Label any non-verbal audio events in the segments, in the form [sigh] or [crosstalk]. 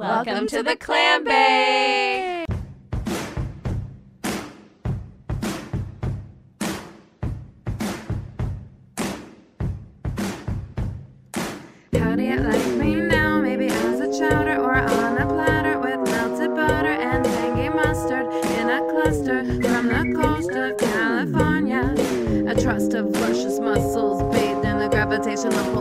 Welcome to the Clam Bake. How do you like me now? Maybe as a chowder or on a platter with melted butter and tangy mustard in a cluster from the coast of California. A trust of luscious mussels bathed in the gravitational pull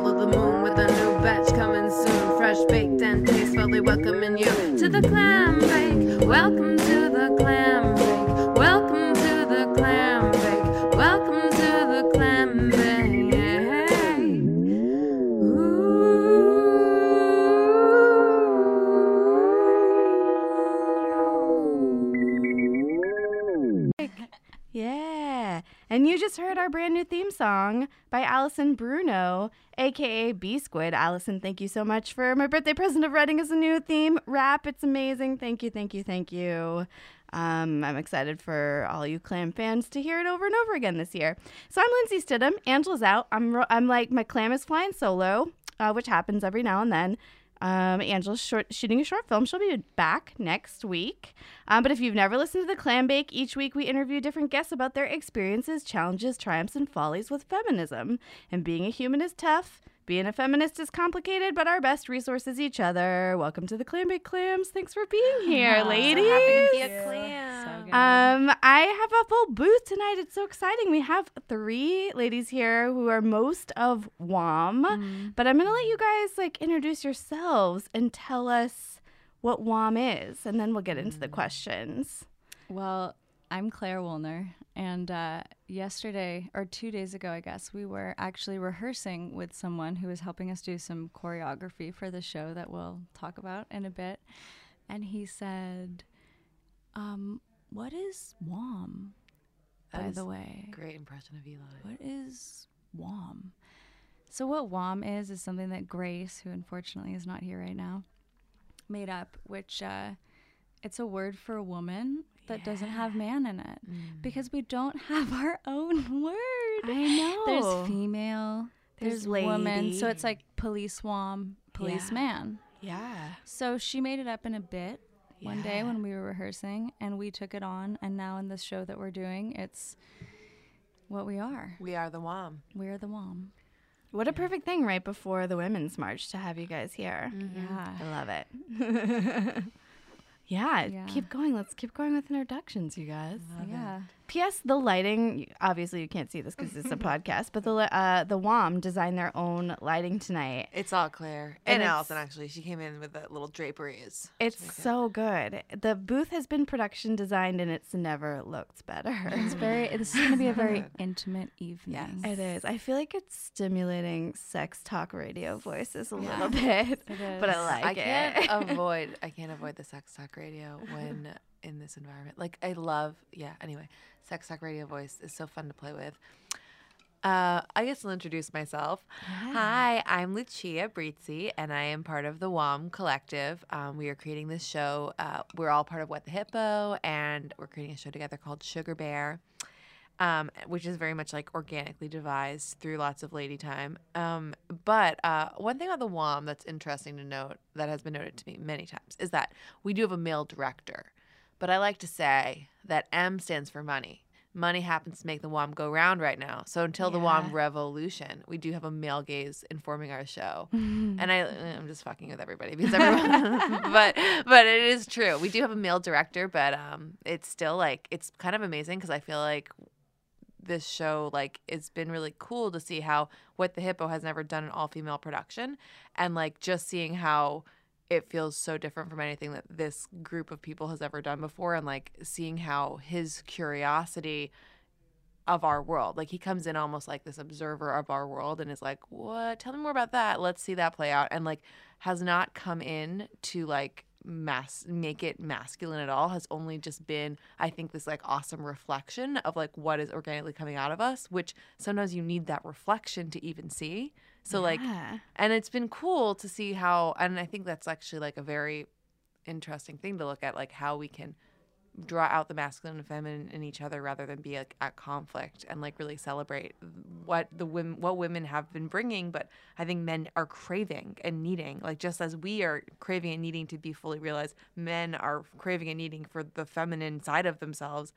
heard our brand new theme song by Allison Bruno, aka B Squid. Allison, thank you so much for my birthday present of writing us a new theme rap. It's amazing. Thank you, thank you, thank you. Um, I'm excited for all you clam fans to hear it over and over again this year. So I'm Lindsay Stidham. Angela's out. I'm ro- I'm like my clam is flying solo, uh, which happens every now and then. Um, Angela's short, shooting a short film. She'll be back next week. Um, but if you've never listened to the Clam Bake, each week we interview different guests about their experiences, challenges, triumphs, and follies with feminism. And being a human is tough. Being a feminist is complicated, but our best resource is each other. Welcome to the Clam Bake Clams. Thanks for being here, ladies. So happy to be a Um, I have a full booth tonight. It's so exciting. We have three ladies here who are most of WOM, but I'm gonna let you guys like introduce yourselves and tell us what WOM is, and then we'll get into the questions. Well, I'm Claire Woolner, and uh, yesterday or two days ago, I guess, we were actually rehearsing with someone who was helping us do some choreography for the show that we'll talk about in a bit. And he said, um, What is WOM, by That the way? Great impression of Eli. What is WOM? So, what WOM is, is something that Grace, who unfortunately is not here right now, made up, which uh, it's a word for a woman that doesn't have man in it mm. because we don't [laughs] have our own word. I know. There's female, There's there's, woman. So it's like police wom, police man. Yeah. So she made it up in a bit one day when we were rehearsing, and we took it on. And now in this show that we're doing, it's what we are. We are the WOM. We're the WOM. What a perfect thing right before the Women's March to have you guys here. Mm-hmm. Yeah. I love it. [laughs] yeah, Yeah. keep going. Let's keep going with introductions, you guys. Yeah. P.S. The lighting. Obviously, you can't see this because it's a [laughs] podcast, but the li- uh, the WOM designed their own lighting tonight. It's all Claire And and, Allison. Actually, she came in with the little draperies. It's make it- so good. The booth has been production designed, and it's never looked better. [laughs] It's very. This is going to be a very [laughs] intimate evening. Yes, It is. I feel like it's stimulating sex talk radio voices a little bit, but I like I it. can't avoid. I can't avoid the sex talk radio when in this environment. Like I love. Yeah. Anyway, sex talk radio voice is so fun to play with. Uh, I guess I'll introduce myself. Hi, I'm Lucia Brizzi, and I am part of the WOM Collective. Um, we are creating this show. Uh, we're all part of What the Hippo, and we're creating a show together called Sugar Bear, um, which is very much like organically devised through lots of lady time. Um, but uh, one thing about the WOM that's interesting to note, that has been noted to me many times, is that we do have a male director. But I like to say that M stands for money. Money happens to make the WOM go round right now. So until the WOM revolution, we do have a male gaze informing our show. [laughs] and I, I'm just fucking with everybody because everyone, [laughs] but but it is true. We do have a male director, but um, it's still like it's kind of amazing because I feel like this show like it's been really cool to see how what the hippo has never done an all-female production and like just seeing how it feels so different from anything that this group of people has ever done before and like seeing how his curiosity of our world like he comes in almost like this observer of our world and is like what? Tell me more about that. Let's see that play out. And like has not come in to like mass make it masculine at all has only just been i think this like awesome reflection of like what is organically coming out of us which sometimes you need that reflection to even see so like and it's been cool to see how and i think that's actually like a very interesting thing to look at like how we can draw out the masculine and feminine in each other rather than be like, at conflict and like really celebrate what the women what women have been bringing but i think men are craving and needing like just as we are craving and needing to be fully realized men are craving and needing for the feminine side of themselves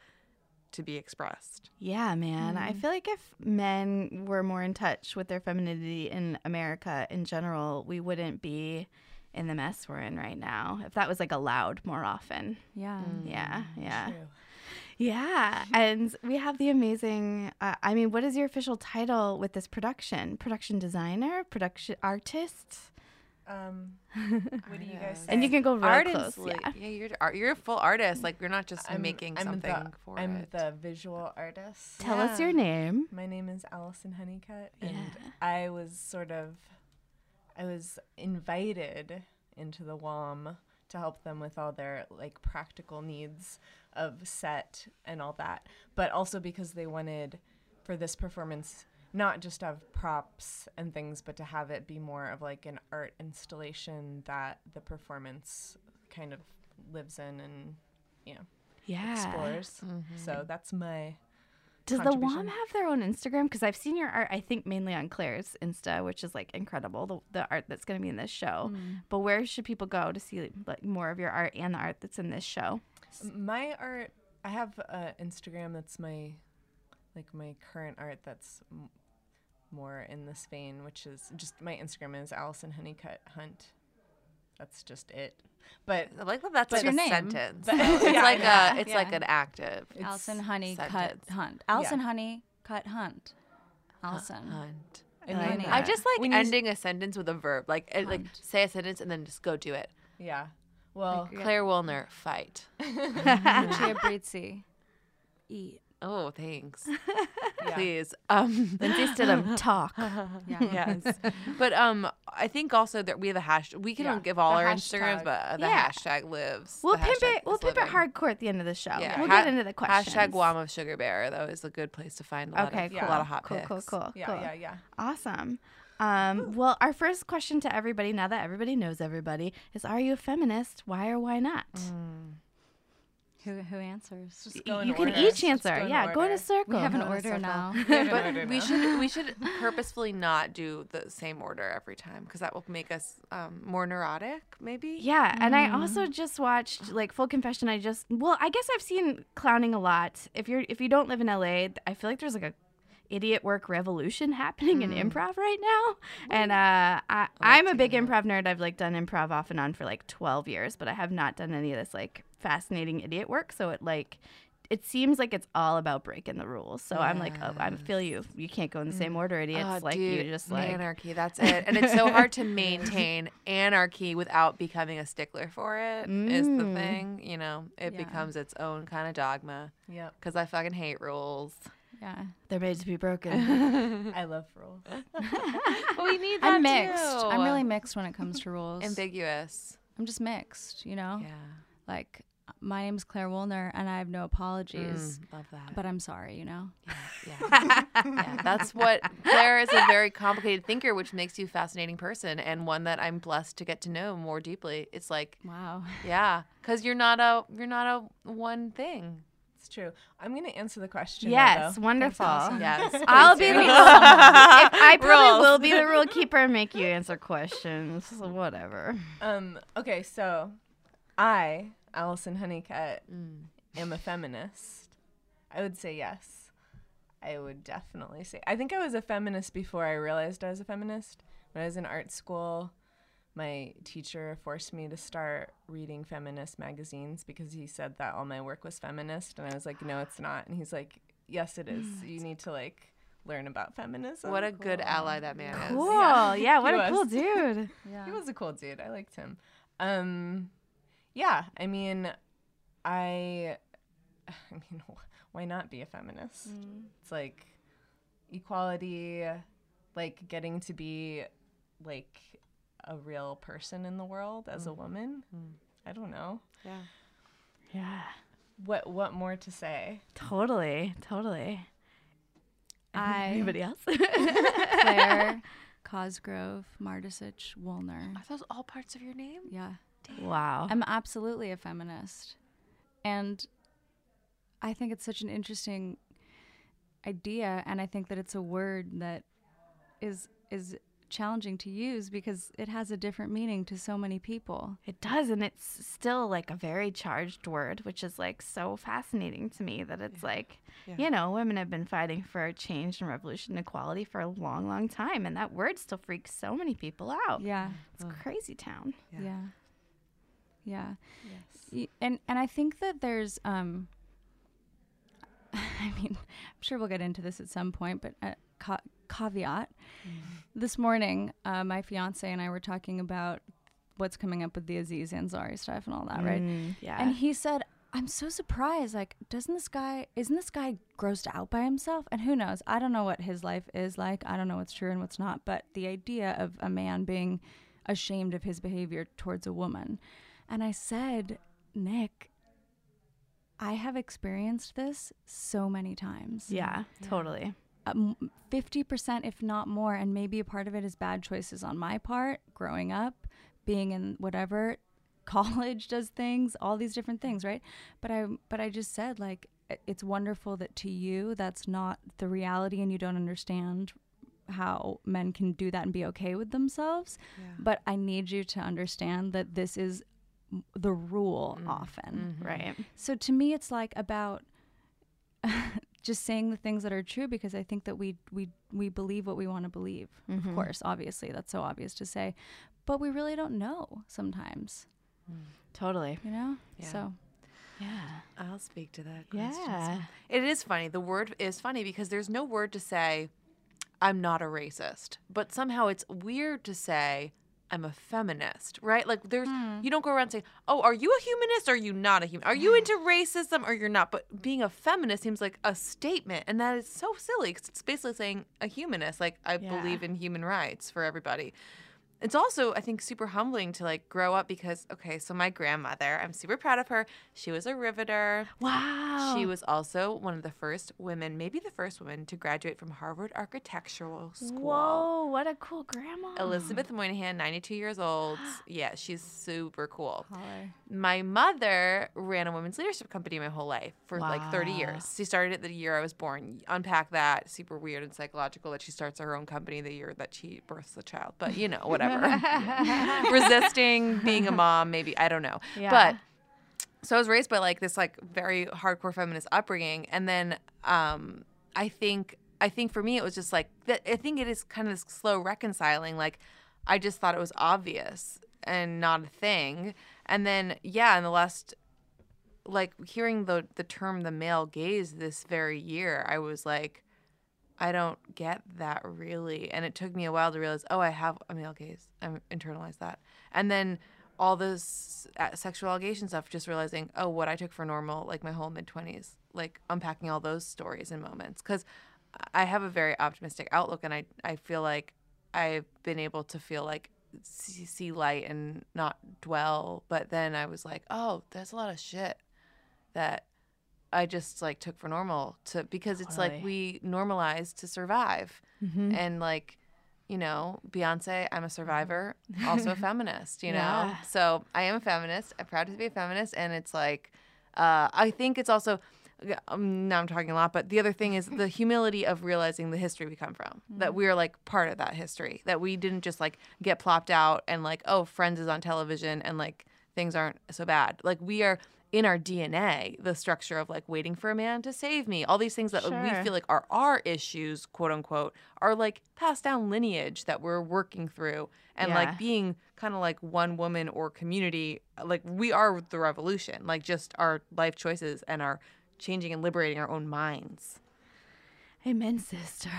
to be expressed Yeah, man. I feel like if men were more in touch with their femininity in America in general, we wouldn't be in the mess we're in right now. If that was like allowed more often. Yeah. Yeah, yeah. True. Yeah. [laughs] And we have the amazing, uh, I mean, what is your official title with this production? Production designer? Production artist? Um, [laughs] what do you guys say? And you can go real art close. and Yeah. yeah you're art, you're a full artist like you're not just I'm- making I'm something the, for I'm it the visual artist. Tell us your name. My name is Allison Honeycutt, and Yeah. I was sort of, I was invited into the WOM to help them with all their like practical needs of set and all that, but also because they wanted for this performance not just to have props and things, but to have it be more of like an art installation that the performance kind of lives in and you know Yeah. explores. So that's my Does the WOM have their own Instagram? Because I've seen your art, I think mainly on Claire's Insta, which is like incredible, the, the art that's going to be in this show. But where should people go to see like more of your art and the art that's in this show? My art, I have uh, Instagram that's my, like my current art that's more in this vein, which is just my Instagram is Allison Honeycutt Hunt. That's just it. But I like that that's But like your a name. sentence. But- [laughs] it's yeah, like yeah, a it's yeah. like an active Allison Honey sentence. cut hunt. Allison Honey cut hunt. Allison. hunt. I like mean. I just like When ending a sentence with a verb. Like it, like say a sentence and then just go do it. yeah. Well, Claire Wilner, fight. [laughs] Lucia [laughs] Brizzi. Eat. Oh, thanks. [laughs] yeah. Please. Um Lindsay Stidham, [laughs] talk. [laughs] Yeah. yes. But um I think also that we have a hash we can Yeah, give all the our Instagrams, but uh, the Yeah. hashtag lives. We'll The pimp hashtag it. We'll is pimp it hardcore at the end of the show. Yeah. We'll Ha- get into the questions. Hashtag WOM of Sugar Bear though is a good place to find a lot Okay, of cool. a lot of hot cool, pics. cool, cool, Yeah, cool. yeah, yeah. Awesome. Um, well, our first question to everybody, now that everybody knows everybody, is Are you a feminist? Why or why not? Who who answers? Just go in you can order. each answer. go in yeah, go in a circle. We have an Go in a order now. We But order we should we [laughs] should purposefully not do the same order every time because that will make us um, more neurotic, maybe. Yeah, and I also just watched like full confession. I just well, I guess I've seen clowning a lot. If you're if you don't live in LA, I feel like there's like a idiot work revolution happening in improv right now. And uh, I, I'm a big improv nerd. I've like done improv off and on for like 12 years, but I have not done any of this like fascinating idiot work. So it like it seems like it's all about breaking the rules. So I'm like, oh, I feel you. You can't go in the same order, idiots. Oh, like dude, you just like anarchy. That's it. And it's so hard to [laughs] maintain anarchy without becoming a stickler for it. Is the Mm. thing. You know, it Yeah. becomes its own kind of dogma. Yep. Because I fucking hate rules. Yeah. they're made to be broken. [laughs] I love rules. [laughs] We need I'm mixed. I'm really mixed when it comes to rules. ambiguous. I'm just mixed, you know? Yeah. Like my name's Claire Woolner and I have no apologies. Mm, love that. But I'm sorry, you know? Yeah. [laughs] yeah. That's what Claire is a very complicated thinker, which makes you a fascinating person and one that I'm blessed to get to know more deeply. It's like, Wow. yeah, because you're not a you're not a one thing. It's true. I'm gonna answer the question. yes, though. wonderful. Yes. [laughs] I'll be the [laughs] do. rule. I probably Rules. will be the rule keeper and make you answer questions. Whatever. Um. Okay. So, I, Allison Honeycutt, Mm. am a feminist. I would say yes. I would definitely say. I think I was a feminist before I realized I was a feminist. When I was in art school, my teacher forced me to start reading feminist magazines because he said that all my work was feminist, and I was like, "No, it's not." And he's like, "Yes, it is. You need to like learn about feminism." What a good ally that man is. Cool. Yeah, [laughs] what he a cool dude. [laughs] Yeah. He was a cool dude. I liked him. Um, yeah. I mean, I, [sighs] I mean, [laughs] why not be a feminist? Mm. It's like equality, like getting to be like a real person in the world as a mm. woman. Mm. I don't know. Yeah. Yeah. What what more to say? Totally. Totally. [laughs] I Anybody else? [laughs] Claire Cosgrove Mardisich Woolner. Are those all parts of your name? Yeah. Wow. I'm absolutely a feminist. And I think it's such an interesting idea, and I think that it's a word that is is challenging to use because it has a different meaning to so many people. It does, and it's still like a very charged word, which is like so fascinating to me that it's like, Yeah. you know, women have been fighting for change and revolution and equality for a long, long time, and that word still freaks so many people out. Yeah. It's crazy town. Yeah. Yeah. Yeah. Yes. Y- And and I think that there's um [laughs] I mean, I'm sure we'll get into this at some point, but a ca- caveat. This morning, uh, my fiance and I were talking about what's coming up with the Aziz Ansari stuff and all that, right? Mm, yeah. And he said, "I'm so surprised. Like, doesn't this guy? Isn't this guy grossed out by himself? And who knows? I don't know what his life is like. I don't know what's true and what's not. But the idea of a man being ashamed of his behavior towards a woman, and I said, Nick, I have experienced this so many times. yeah, totally. Um, 50%, if not more. And maybe a part of it is bad choices on my part, growing up, being in whatever [laughs] college does things, all these different things, right? But I, but I just said, like, it's wonderful that to you, that's not the reality and you don't understand how men can do that and be okay with themselves. But I need you to understand that this is m- the rule mm-hmm. often. Mm-hmm. Right. So to me, it's like about [laughs] just saying the things that are true because I think that we we we believe what we want to believe. Of mm-hmm. course, obviously, that's so obvious to say, but we really don't know sometimes. Mm, totally. You know. Yeah. So Yeah. I'll speak to that. question. Yeah. It is funny. The word is funny because there's no word to say, I'm not a racist. But somehow it's weird to say, I'm a feminist, right? Like there's, mm. you don't go around saying, oh, are you a humanist or are you not a human? Are you into [laughs] racism or you're not? But being a feminist seems like a statement. And that is so silly because it's basically saying a humanist, like I Yeah. believe in human rights for everybody. It's also, I think, super humbling to like grow up because, okay, so my grandmother, I'm super proud of her. She was a riveter. Wow. She was also one of the first women, maybe the first woman, to graduate from Harvard Architectural School. Whoa, what a cool grandma. Elizabeth Moynihan, 92 years old. [gasps] Yeah, she's super cool. holler. My mother ran a women's leadership company my whole life for like 30 years. She started it the year I was born. Unpack that. Super weird and psychological that she starts her own company the year that she births the child. But, you know, [laughs] whatever. [laughs] [laughs] Resisting being a mom, maybe. I don't know. Yeah. But so I was raised by like this like very hardcore feminist upbringing, and then um, I think I think for me it was just like that. I think it is kind of this slow reconciling. Like I just thought it was obvious and not a thing, and then yeah, in the last like hearing the the term the male gaze this very year, I was like. I don't get that really. And it took me a while to realize, oh, I have a male gaze. I'm internalized that. And then all this uh, sexual allegation stuff, just realizing, oh, what I took for normal, like my whole mid 20s, like unpacking all those stories and moments. Because I have a very optimistic outlook, and I, I feel like I've been able to feel like see, see light and not dwell. But then I was like, oh, there's a lot of shit that I just like took for normal to because it's like we normalize to survive. And like you know Beyonce I'm a survivor [laughs] also a feminist you know? Yeah. so I am a feminist I'm proud to be a feminist and it's like uh, I think it's also um, now I'm talking a lot but the other thing is the humility of realizing the history we come from that we're like part of that history that we didn't just like get plopped out and like oh Friends is on television and like things aren't so bad. Like we are in our DNA, the structure of like waiting for a man to save me, all these things that like, we feel like are our issues, quote unquote, are like passed down lineage that we're working through. And Yeah. like being kind of like one woman or community, like we are the revolution, like just our life choices and our changing and liberating our own minds. Amen, sister.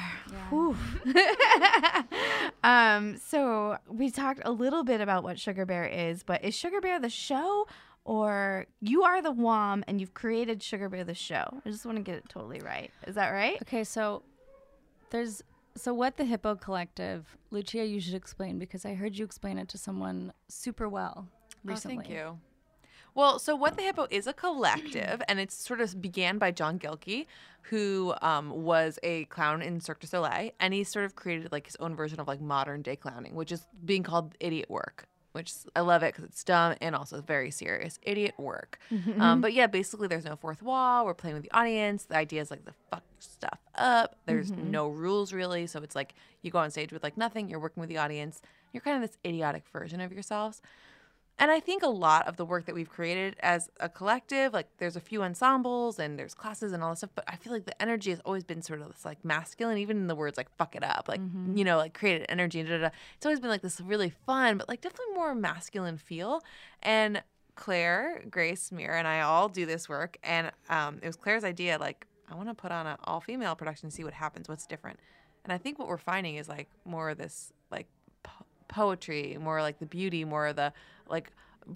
Whew. [laughs] um, so we talked a little bit about what Sugar Bear is, but is Sugar Bear the show or you are the WOM and you've created Sugar Bear the show? I just want to get it totally right. Is that right? Okay, so there's so what the Hippo Collective, Lucia, you should explain because I heard you explain it to someone super well recently. Oh, thank you. Well, so What the Hippo is a collective, and it sort of began by John Gilkey, who um, was a clown in Cirque du Soleil, and he sort of created like his own version of like modern day clowning, which is being called idiot work. Which I love it because it's dumb and also very serious. Idiot work. Um, but yeah, basically, there's no fourth wall. We're playing with the audience. The idea is like the fuck stuff up. There's no rules really. So it's like you go on stage with like nothing. You're working with the audience. You're kind of this idiotic version of yourselves. And I think a lot of the work that we've created as a collective, like there's a few ensembles and there's classes and all this stuff, but I feel like the energy has always been sort of this like masculine, even in the words like fuck it up, like, you know, like created energy and da, da, da. It's always been like this really fun, but like definitely more masculine feel. And Claire, Grace, Mira, and I all do this work. And um, it was Claire's idea, like, I want to put on an all female production and see what happens, what's different. And I think what we're finding is like more of this poetry, more like the beauty, more of the like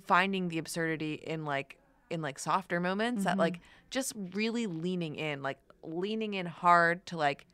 finding the absurdity in like in like softer moments that like mm-hmm. just really leaning in, like leaning in hard to like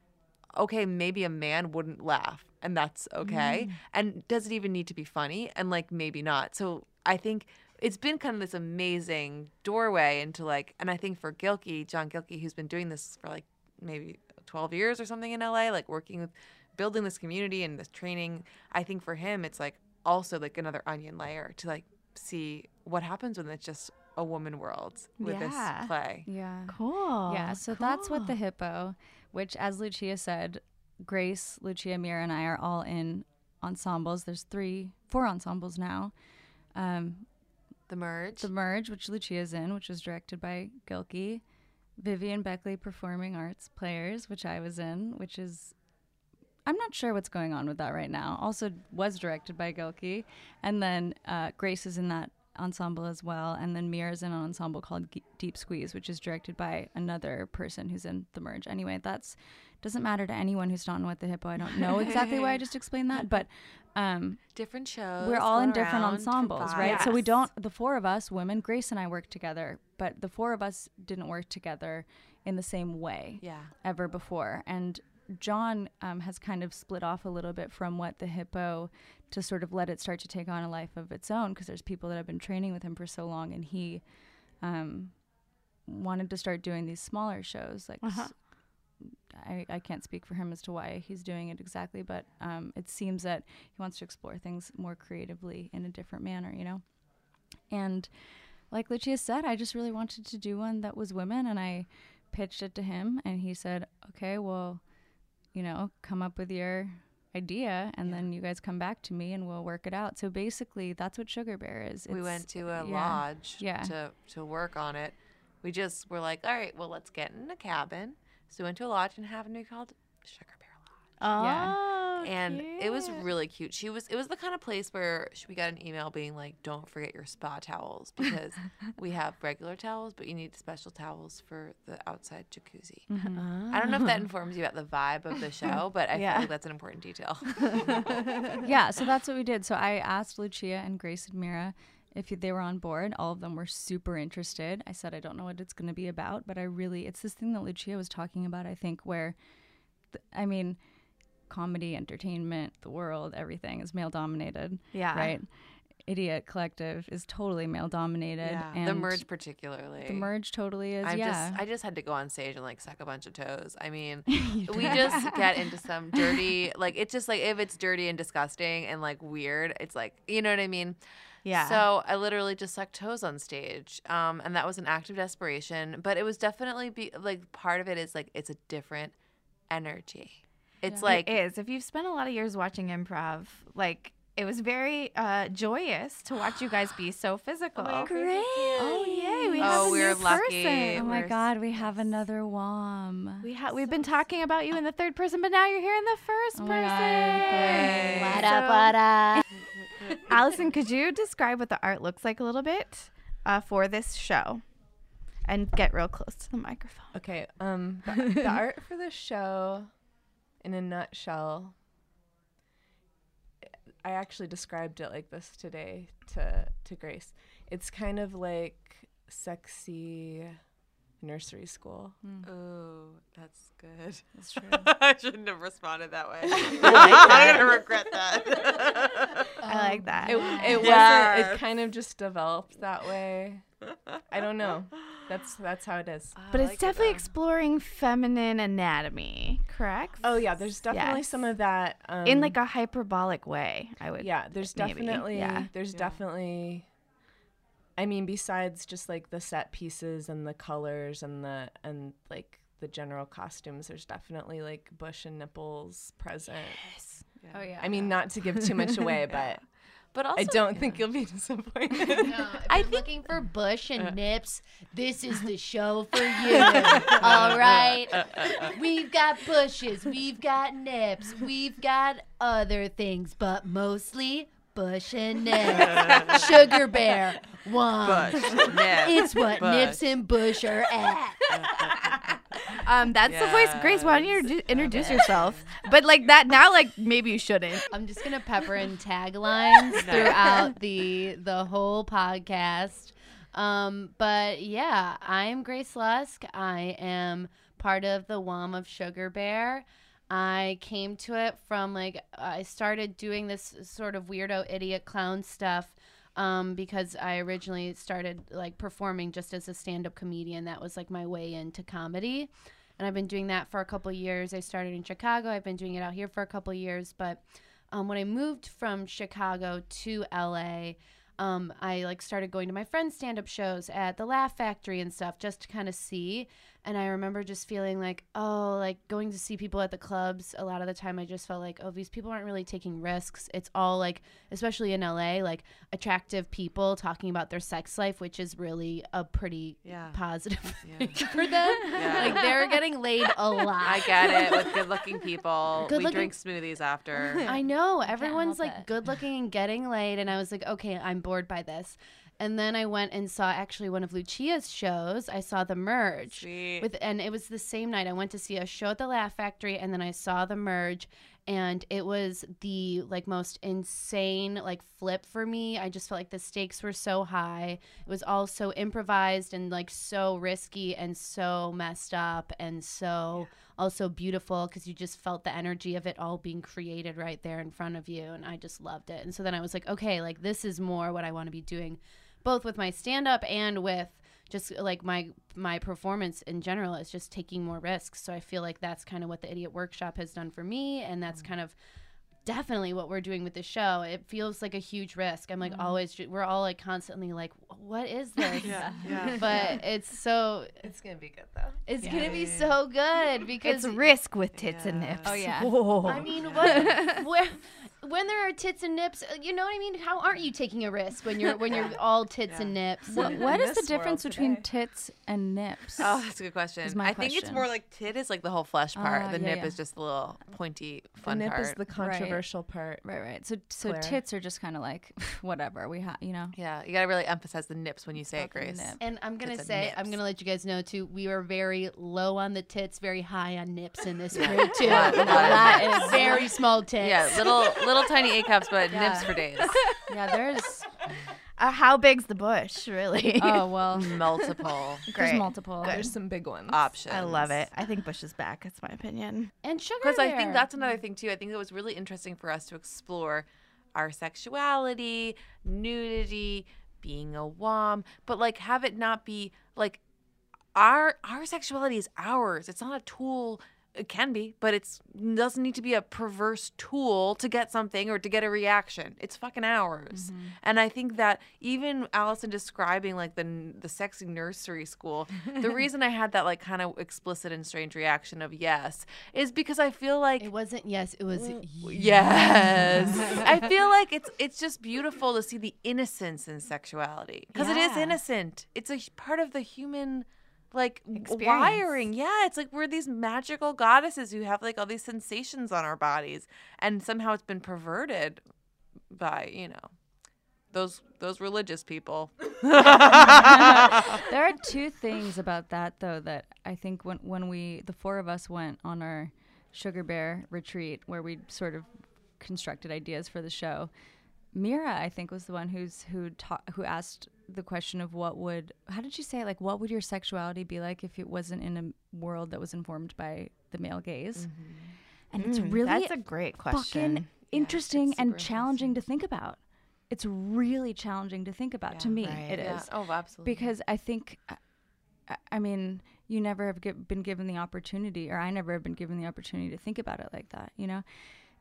okay, maybe a man wouldn't laugh and that's okay. Mm. And does it even need to be funny? And like maybe not. So I think it's been kind of this amazing doorway into like and I think for Gilkey, John Gilkey, who's been doing this for like maybe 12 years or something in LA, like working with building this community and this training, I think for him it's like also like another onion layer to like see what happens when it's just a woman world with Yeah. this play. Yeah. Cool. Yeah, so that's what the hippo, which as Lucia said, Grace, Lucia, Mira, and I are all in ensembles. There's three, four ensembles now. Um, The merge. the Merge, which Lucia's in, which was directed by Gilkey. Vivian Beckley Performing Arts Players, which I was in, which is I'm not sure what's going on with that right now. Also was directed by Gilkey. And then uh, Grace is in that ensemble as well. And then Mira's in an ensemble called G- Deep Squeeze, which is directed by another person who's in the merge. Anyway, that's doesn't matter to anyone who's not in What the Hippo. I don't know exactly why I just explained that, but um, different shows. we're all in different ensembles, right? So we don't. The four of us, women, Grace and I work together, but the four of us didn't work together in the same way Yeah. ever before. And John um, has kind of split off a little bit from what the hippo to sort of let it start to take on a life of its own because there's people that have been training with him for so long, and he um, wanted to start doing these smaller shows like. Uh-huh. I, I can't speak for him as to why he's doing it exactly, but um, it seems that he wants to explore things more creatively in a different manner, you know? And like Lucia said, I just really wanted to do one that was women, and I pitched it to him, and he said, okay, well, you know, come up with your idea, and Yeah. then you guys come back to me and we'll work it out. So basically, that's what Sugar Bear is. we went to a yeah, lodge yeah. to to work on it. We just were like, all right, well, let's get in a cabin. So we went to a lodge and happened to be called Sugar Bear Lodge. Oh, and it was really cute. She was. It was the kind of place where we got an email being like, "Don't forget your spa towels [laughs] because we have regular towels, but you need special towels for the outside jacuzzi." Mm-hmm. I don't know if that informs you about the vibe of the [laughs] show, but I Yeah. feel like that's an important detail. [laughs] yeah, so that's what we did. So I asked Lucia and Grace and Mira if they were on board. All of them were super interested. I said, I don't know what it's going to be about, but I really, it's this thing that Lucia was talking about, I think, where, th- I mean, comedy, entertainment, the world, everything is male dominated. Yeah. Right? Idiot Collective is totally male dominated. the and merge particularly. The merge totally is, I yeah. just I just had to go on stage and like suck a bunch of toes. I mean, [laughs] we just get into [laughs] some dirty like it's just like if it's dirty and disgusting and like weird, it's like you know what I mean? Yeah. So I literally just sucked toes on stage. Um and that was an act of desperation, but it was definitely be like part of it is like it's a different energy. It's like it is. If you've spent a lot of years watching improv, like it was very uh, joyous to watch you guys be so [gasps] physical. Great. Oh yay! We Oh, have a we're new lucky. person. Oh my We're s- God, we have another WOM. We ha- we've been talking about you in the third person, but now you're here in the first Oh person. God. What up? What up? [laughs] Allison, could you describe what the art looks like a little bit uh, for this show, and get real close to the microphone? Okay. Um, the, the art for the show, in a nutshell, I actually described it like this today to to Grace. It's kind of like sexy nursery school. Oh, that's good. That's [laughs] true. I shouldn't have responded that way. that. [laughs] [laughs] I'm gonna regret that. I like um, that. It, it wasn't. It kind of just developed that way. I don't know. That's that's how it is. But it's definitely exploring feminine anatomy, correct? Oh yeah, there's definitely Yes. some of that um, in like a hyperbolic way. I would. yeah. There's maybe, definitely yeah. there's definitely. I mean, besides just like the set pieces and the colors and the and like the general costumes, there's definitely like bush and nipples present. Oh yeah. I mean, not to give too much [laughs] away, but But also, I don't think you'll be [laughs] disappointed. No, if [laughs] you're looking for bush and uh. nips, this is the [laughs] show for you. All right. Uh, uh, we've got bushes, we've got nips, we've got other things, but mostly bush and nips. Sugar bear, one. Bush, nip, It's what bush. nips and bush are at. Um, that's the voice. Grace, why don't you introdu- introduce yourself? But like that now, like maybe you shouldn't. I'm just gonna pepper in taglines throughout [laughs] the the whole podcast. Um, but yeah, I'm Grace Lusk. I am part of the WOM of Sugar Bear. I came to it from like I started doing this sort of weirdo idiot clown stuff um, because I originally started like performing just as a stand-up comedian. That was like my way into comedy, and I've been doing that for a couple years. I started in Chicago. I've been doing it out here for a couple years, but um, when I moved from Chicago to LA, um, I like started going to my friends' stand-up shows at the Laugh Factory and stuff just to kind of see. And I remember just feeling like, oh, like going to see people at the clubs. A lot of the time, I just felt like, oh, these people aren't really taking risks. It's all like, especially in LA, like attractive people talking about their sex life, which is really a pretty Yeah. positive Yeah. thing [laughs] for them. [laughs] Like they're getting laid a [laughs] lot. I get it with good-looking people. we Good-looking- drink smoothies after. I know everyone's like it. good looking and getting laid, and I was like, okay, I'm bored by this. And then I went and saw actually one of Lucia's shows. I saw The Merge Sweet. with, and it was the same night. I went to see a show at the Laugh Factory, and then I saw The Merge, and it was the like most insane like flip for me. I just felt like the stakes were so high. It was all so improvised and like so risky and so messed up and so also beautiful because you just felt the energy of it all being created right there in front of you and I just loved it. And so then I was like, okay, like this is more what I want to be doing both with my stand up and with just like my my performance in general is just taking more risks. So I feel like that's kind of what the idiot workshop has done for me and that's mm. kind of definitely what we're doing with the show. It feels like a huge risk. I'm like mm. always we're all like constantly like what is [laughs] this? yeah, yeah. But it's so it's gonna be good though. it's going to be so good because It's risk with tits and nips. Oh, yeah. Whoa. I mean, [laughs] what, [laughs] where, when there are tits and nips, uh, you know what I mean? How aren't you taking a risk when you're when you're [laughs] all tits and nips? What, and- what the difference between tits and nips? Oh, that's a good question. Is my I think it's more like tit is like the whole flesh part. Ah, the yeah, nip yeah. is just the little pointy fun The nip part. is the controversial part. Right, right. So, so Claire. tits are just kind of like [laughs] whatever we have, you know. yeah, you gotta really emphasize the nips when you say it, Grace. nip. And I'm gonna Tits say, I'm gonna let you guys know too. We are very low on the tits, very high on nips in this [laughs] crew too. Lot- a lot of lot nips. and very small tits. Yeah, little little tiny A cups, but Yeah. nips for days. [laughs] Yeah, there's Uh, how big's the bush, really? oh [laughs] well, Multiple there's Great. multiple. There's some big ones. options. I love it. I think Bush is back. That's my opinion. and sugar. Because I think bear. that's another thing too. I think it was really interesting for us to explore our sexuality, nudity, being a wom, but like have it not be like our our sexuality is ours. It's not a tool. It can be, but it's doesn't need to be a perverse tool to get something or to get a reaction. It's fucking ours. Mm-hmm. And I think that even Allison describing like the the sexy nursery school, the [laughs] reason I had that like kind of explicit and strange reaction of yes is because I feel like it wasn't. Yes, it was. Mm, yes. [laughs] I feel like it's it's just beautiful to see the innocence in sexuality because it is innocent. It's a part of the human like Experience. wiring. Yeah, it's like we're these magical goddesses who have like all these sensations on our bodies and somehow it's been perverted by, you know, those those religious people. [laughs] there are two things about that though that I think when when we the four of us went on our sugar bear retreat where we sort of constructed ideas for the show. Mira, I think, was the one who's who ta- who asked the question of what would how did you say it? like what would your sexuality be like if it wasn't in a world that was informed by the male gaze? Mm-hmm. And it's mm, really That's a great question. fucking interesting and challenging to think about. It's really challenging to think about. to me, right. it is Yeah. Oh, absolutely. because I think I- I mean, you never have gi- been given the opportunity, or I never have been given the opportunity to think about it like that, you know.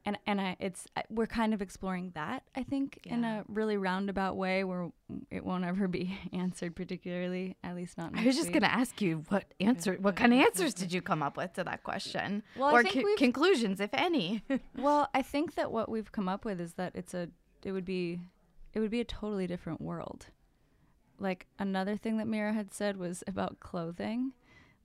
And and I, it's we're kind of exploring that I think in a really roundabout way where it won't ever be [laughs] answered particularly, at least not. I was just gonna ask you what answer, what kind of answers did you come up with to that question, Well, or co- conclusions, if any? [laughs] Well, I think that what we've come up with is that it's a it would be it would be a totally different world. Like another thing that Mira had said was about clothing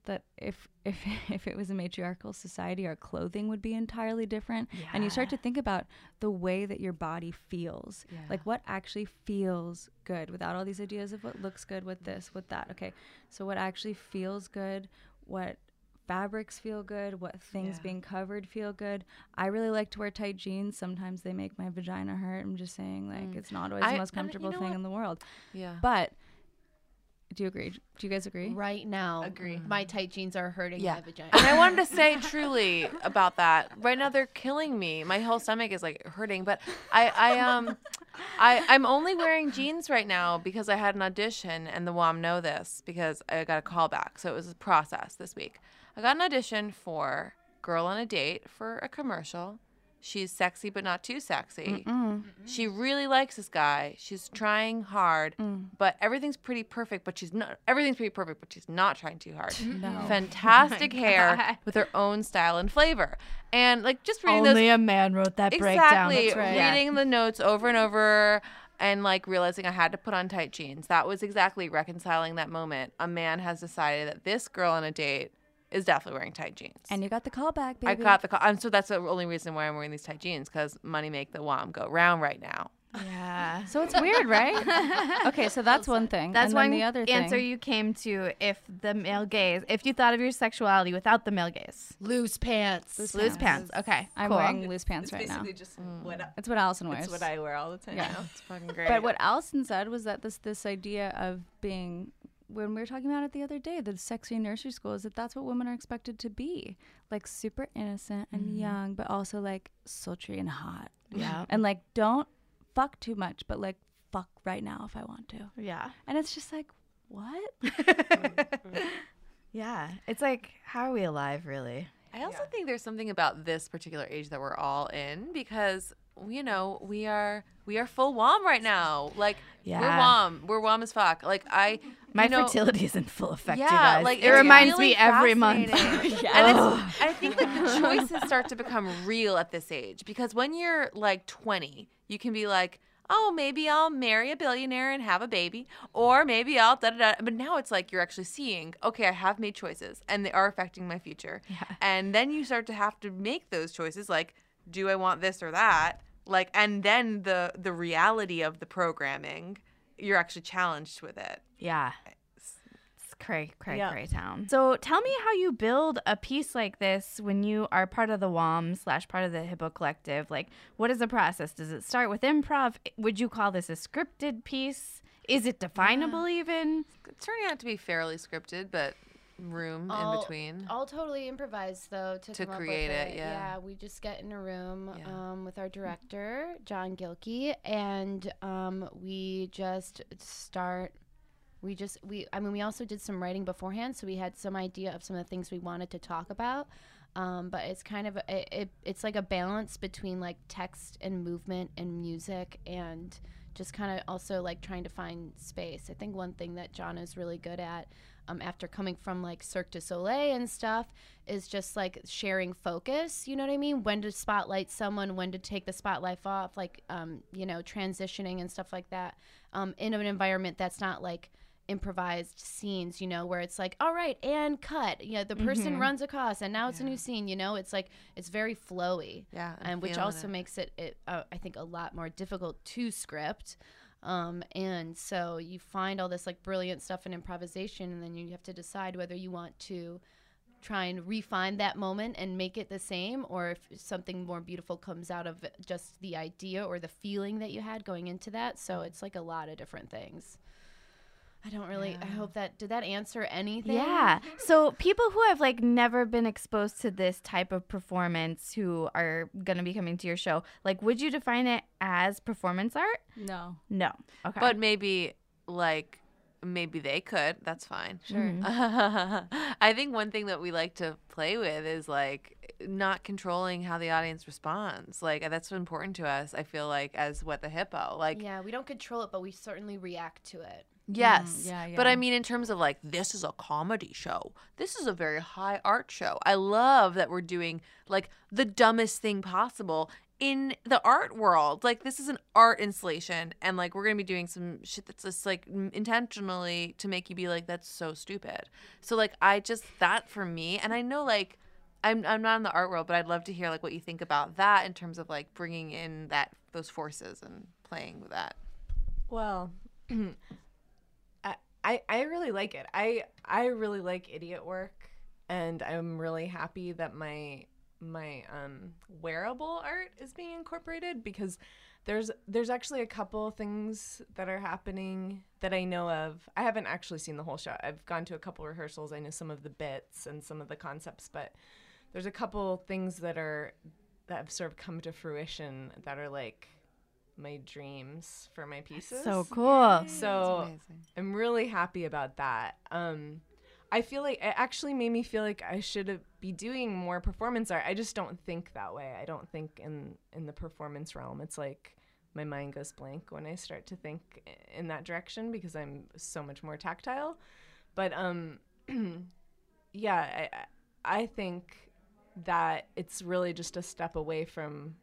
that if if [laughs] if it was a matriarchal society our clothing would be entirely different Yeah. and you start to think about the way that your body feels like what actually feels good without all these ideas of what looks good what this what that okay so what actually feels good what fabrics feel good, what things being covered feel good. I really like to wear tight jeans. Sometimes they make my vagina hurt. I'm just saying, like, mm. it's not always I- the most and you comfortable know thing what? in the world. Yeah. But do you agree? Do you guys agree? Right now, Agree. my tight jeans are hurting Yeah. my vagina. And I wanted to [laughs] say truly about that. Right now they're killing me. My whole stomach is like hurting. But I, I um I I'm only wearing jeans right now because I had an audition and the WOM know this because I got a call back. So it was a process this week. I got an audition for Girl on a Date for a commercial. She's sexy but not too sexy. She really likes this guy. She's mm. trying hard, mm. but everything's pretty perfect. But she's not. Everything's pretty perfect, but she's not trying too hard. [laughs] No. [laughs] Fantastic oh hair God. with her own style and flavor, and like just reading those Only a man wrote that breakdown. exactly right. reading the notes over and over and like realizing I had to put on tight jeans. That was exactly reconciling that moment. A man has decided that this girl on a date is definitely wearing tight jeans. And you got the call back, baby. I got the call. And so that's the only reason why I'm wearing these tight jeans because money make the WOM go round right now. Yeah. So it's weird, right? [laughs] okay, so that's one thing. That's and one then the other answer thing. you came to if the male gaze, if you thought of your sexuality without the male gaze. Loose pants. Loose Loose pants. Okay. I'm cool. wearing loose pants It's right now. basically just mm. what It's what Allison wears. it's what I wear all the time Yeah. now. It's fucking great. But what Allison said was that this this idea of being when we were talking about it the other day, the sexy nursery school is that that's what women are expected to be, like super innocent and mm-hmm. young, but also like sultry and hot, Yeah. and like don't fuck too much, but like fuck right now if I want to. Yeah. And it's just like what? [laughs] Yeah. It's like, how are we alive, really? I also think there's something about this particular age that we're all in because you know we are we are full WOM right now. Like yeah. we're Yeah. WOM, we're WOM as fuck. Like I, [laughs] My know, fertility is in full effect, you yeah, guys. like it reminds really me every month. [laughs] And I think like the choices start to become real at this age because when you're like 20, you can be like, oh, maybe I'll marry a billionaire and have a baby, or maybe I'll da da da. But now it's like you're actually seeing, okay, I have made choices and they are affecting my future. Yeah. And then you start to have to make those choices like, do I want this or that? Like, and then the the reality of the programming, you're actually challenged with it. Yeah. It's cray, cray, Yeah. cray town. So tell me how you build a piece like this when you are part of the WOM slash part of the Hippo Collective. Like, what is the process? Does it start with improv? Would you call this a scripted piece? Is it definable even? It's turning out to be fairly scripted, but room in between. All totally improvised though to, To come up create with it, yeah. yeah, we just get in a room Yeah. um, with our director John Gilkey, and um, we just start. We just we I mean we also did some writing beforehand, so we had some idea of some of the things we wanted to talk about. Um, but it's kind of it, it, it's like a balance between like text and movement and music and just kind of also like trying to find space. I think one thing that John is really good at um, after coming from like Cirque du Soleil and stuff is just like sharing focus. You know what I mean? When to spotlight someone, when to take the spotlight off, like, um, you know, transitioning and stuff like that um, in an environment that's not like improvised scenes, you know, where it's like, all right, and cut. You know, the person runs across and now it's a new scene, you know, it's like, it's very flowy Yeah, I'm and which also it. makes it, it uh, I think, a lot more difficult to script. Um, and so you find all this like brilliant stuff in improvisation, and then you have to decide whether you want to try and refine that moment and make it the same, or if something more beautiful comes out of just the idea or the feeling that you had going into that. So it's like a lot of different things. I don't really. I hope that did that answer anything. Yeah. So people who have like never been exposed to this type of performance who are going to be coming to your show, like would you define it as performance art? No. No. Okay. But maybe like maybe they could. That's fine. Sure. Mm-hmm. [laughs] I think one thing that we like to play with is like not controlling how the audience responds. Like uh, that's important to us. I feel like as what the hippo. Like Yeah, we don't control it, but we certainly react to it. Mm, yes. yeah, But I mean, in terms of like, this is a comedy show. This is a very high art show. I love that we're doing like the dumbest thing possible in the art world. Like, this is an art installation, and like, we're going to be doing some shit that's just like intentionally to make you be like, that's so stupid. So, like, I just, that for me, and I know like, I'm, I'm not in the art world, but I'd love to hear like what you think about that in terms of like bringing in that those forces and playing with that. Well, [clears throat] I, I really like it. I I really like idiot work, and I'm really happy that my my um wearable art is being incorporated because there's there's actually a couple things that are happening that I know of. I haven't actually seen the whole show. I've gone to a couple rehearsals. I know some of the bits and some of the concepts, but there's a couple things that are that have sort of come to fruition that are like my dreams for my pieces. So cool. So. I'm really happy about that. Um, I feel like it actually made me feel like I should be doing more performance art. I just don't think that way. I don't think in in the performance realm. It's like my mind goes blank when I start to think in that direction because I'm so much more tactile. But um, [clears throat] yeah, I I I think that it's really just a step away from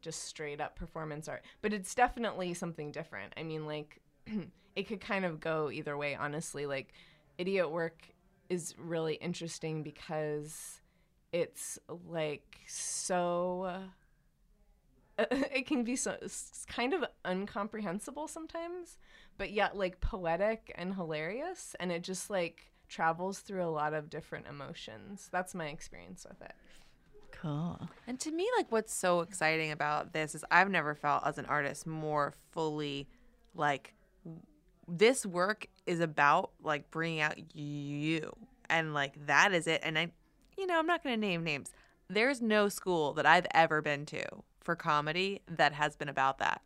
just straight up performance art. But it's definitely something different. I mean, like, [clears throat] it could kind of go either way, honestly. Like, idiot work is really interesting because it's like so. [laughs] it can be so kind of incomprehensible sometimes, but yet like poetic and hilarious, and it just like travels through a lot of different emotions. That's my experience with it. Cool. And to me, like what's so exciting about this is I've never felt as an artist more fully like this work is about like bringing out you and like that is it. And I, you know, I'm not going to name names. There's no school that I've ever been to for comedy that has been about that.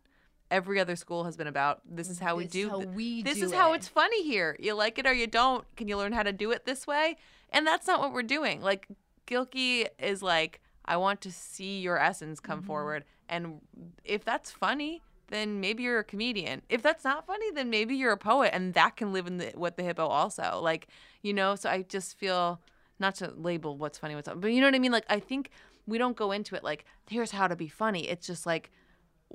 Every other school has been about this is how we This do how we this do is how it's funny here. You like it or you don't. Can you learn how to do it this way? And that's not what we're doing. Like Gilkey is like, I want to see your essence come Mm-hmm. forward. And if that's funny, then maybe you're a comedian. If that's not funny, then maybe you're a poet, and that can live in the what the hippo also. Like you know, so I just feel not to label what's funny, what's not, but you know what I mean. Like I think we don't go into it like here's how to be funny. It's just like